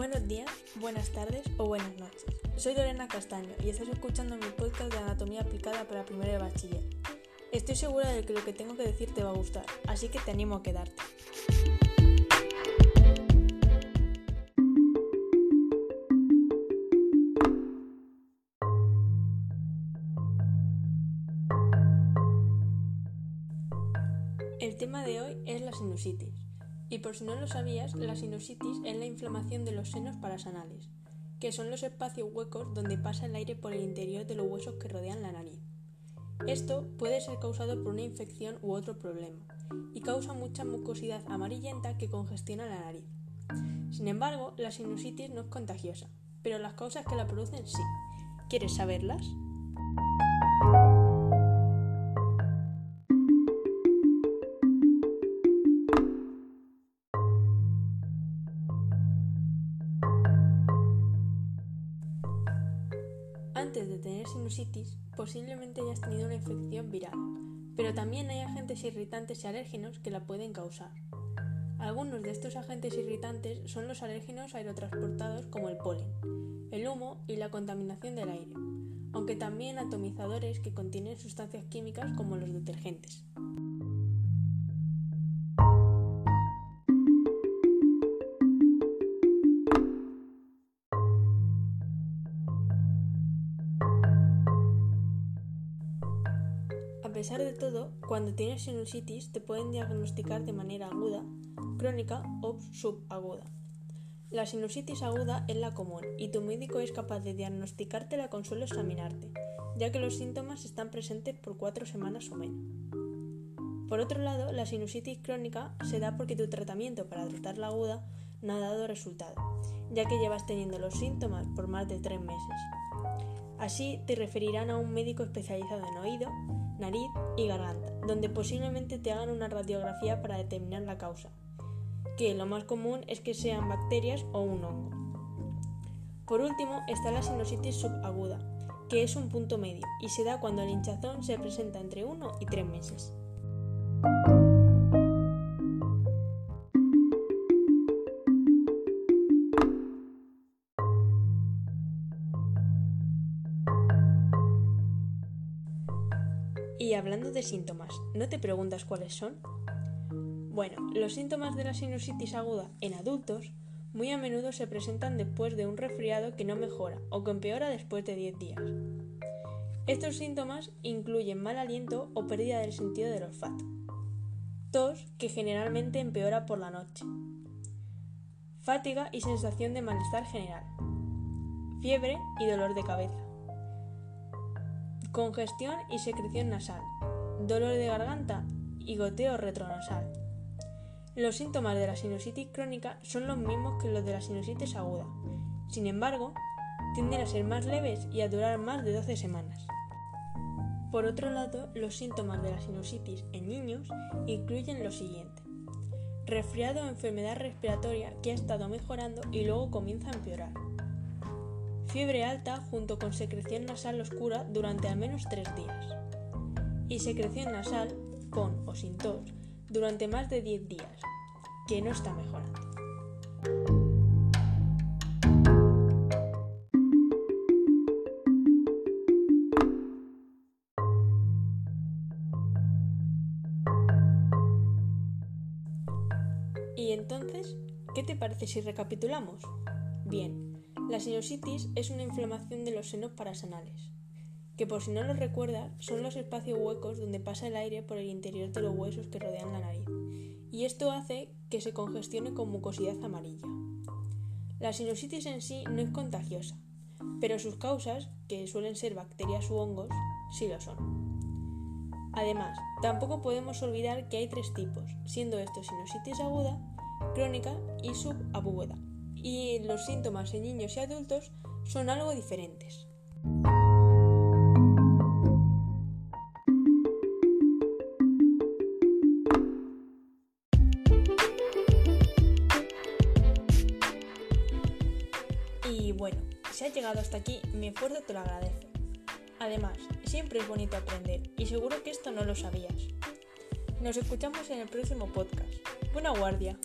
Buenos días, buenas tardes o buenas noches. Soy Lorena Castaño y estás escuchando mi podcast de anatomía aplicada para primero de bachiller. Estoy segura de que lo que tengo que decir te va a gustar, así que te animo a quedarte. El tema de hoy es la sinusitis. Y por si no lo sabías, la sinusitis es la inflamación de los senos parasanales, que son los espacios huecos donde pasa el aire por el interior de los huesos que rodean la nariz. Esto puede ser causado por una infección u otro problema, y causa mucha mucosidad amarillenta que congestiona la nariz. Sin embargo, la sinusitis no es contagiosa, pero las causas que la producen sí. ¿Quieres saberlas? Antes de tener sinusitis, posiblemente hayas tenido una infección viral, pero también hay agentes irritantes y alérgenos que la pueden causar. Algunos de estos agentes irritantes son los alérgenos aerotransportados como el polen, el humo y la contaminación del aire, aunque también atomizadores que contienen sustancias químicas como los detergentes. Pesar de todo, cuando tienes sinusitis te pueden diagnosticar de manera aguda, crónica o subaguda. La sinusitis aguda es la común y tu médico es capaz de diagnosticártela con solo examinarte, ya que los síntomas están presentes por cuatro semanas o menos. Por otro lado, la sinusitis crónica se da porque tu tratamiento para tratar la aguda no ha dado resultado, ya que llevas teniendo los síntomas por más de tres meses. Así te referirán a un médico especializado en oído, nariz y garganta, donde posiblemente te hagan una radiografía para determinar la causa, que lo más común es que sean bacterias o un hongo. Por último está la sinusitis subaguda, que es un punto medio y se da cuando el hinchazón se presenta entre 1 y 3 meses. Hablando de síntomas, ¿no te preguntas cuáles son? Bueno, los síntomas de la sinusitis aguda en adultos muy a menudo se presentan después de un resfriado que no mejora o que empeora después de 10 días. Estos síntomas incluyen mal aliento o pérdida del sentido del olfato, tos que generalmente empeora por la noche, fatiga y sensación de malestar general, fiebre y dolor de cabeza, congestión y secreción nasal, dolor de garganta y goteo retronasal. Los síntomas de la sinusitis crónica son los mismos que los de la sinusitis aguda. Sin embargo, tienden a ser más leves y a durar más de 12 semanas. Por otro lado, los síntomas de la sinusitis en niños incluyen lo siguiente. Resfriado o enfermedad respiratoria que ha estado mejorando y luego comienza a empeorar. Fiebre alta junto con secreción nasal oscura durante al menos 3 días. Y secreción nasal con o sin tos durante más de 10 días, que no está mejorando. Y entonces, ¿qué te parece si recapitulamos? Bien, la sinusitis es una inflamación de los senos parasanales, que por si no lo recuerdas son los espacios huecos donde pasa el aire por el interior de los huesos que rodean la nariz, y esto hace que se congestione con mucosidad amarilla. La sinusitis en sí no es contagiosa, pero sus causas, que suelen ser bacterias u hongos, sí lo son. Además, tampoco podemos olvidar que hay tres tipos, siendo estos sinusitis aguda, crónica y subaguda, y los síntomas en niños y adultos son algo diferentes. Y bueno, si has llegado hasta aquí, mi esfuerzo te lo agradece. Además, siempre es bonito aprender y seguro que esto no lo sabías. Nos escuchamos en el próximo podcast. Buena guardia.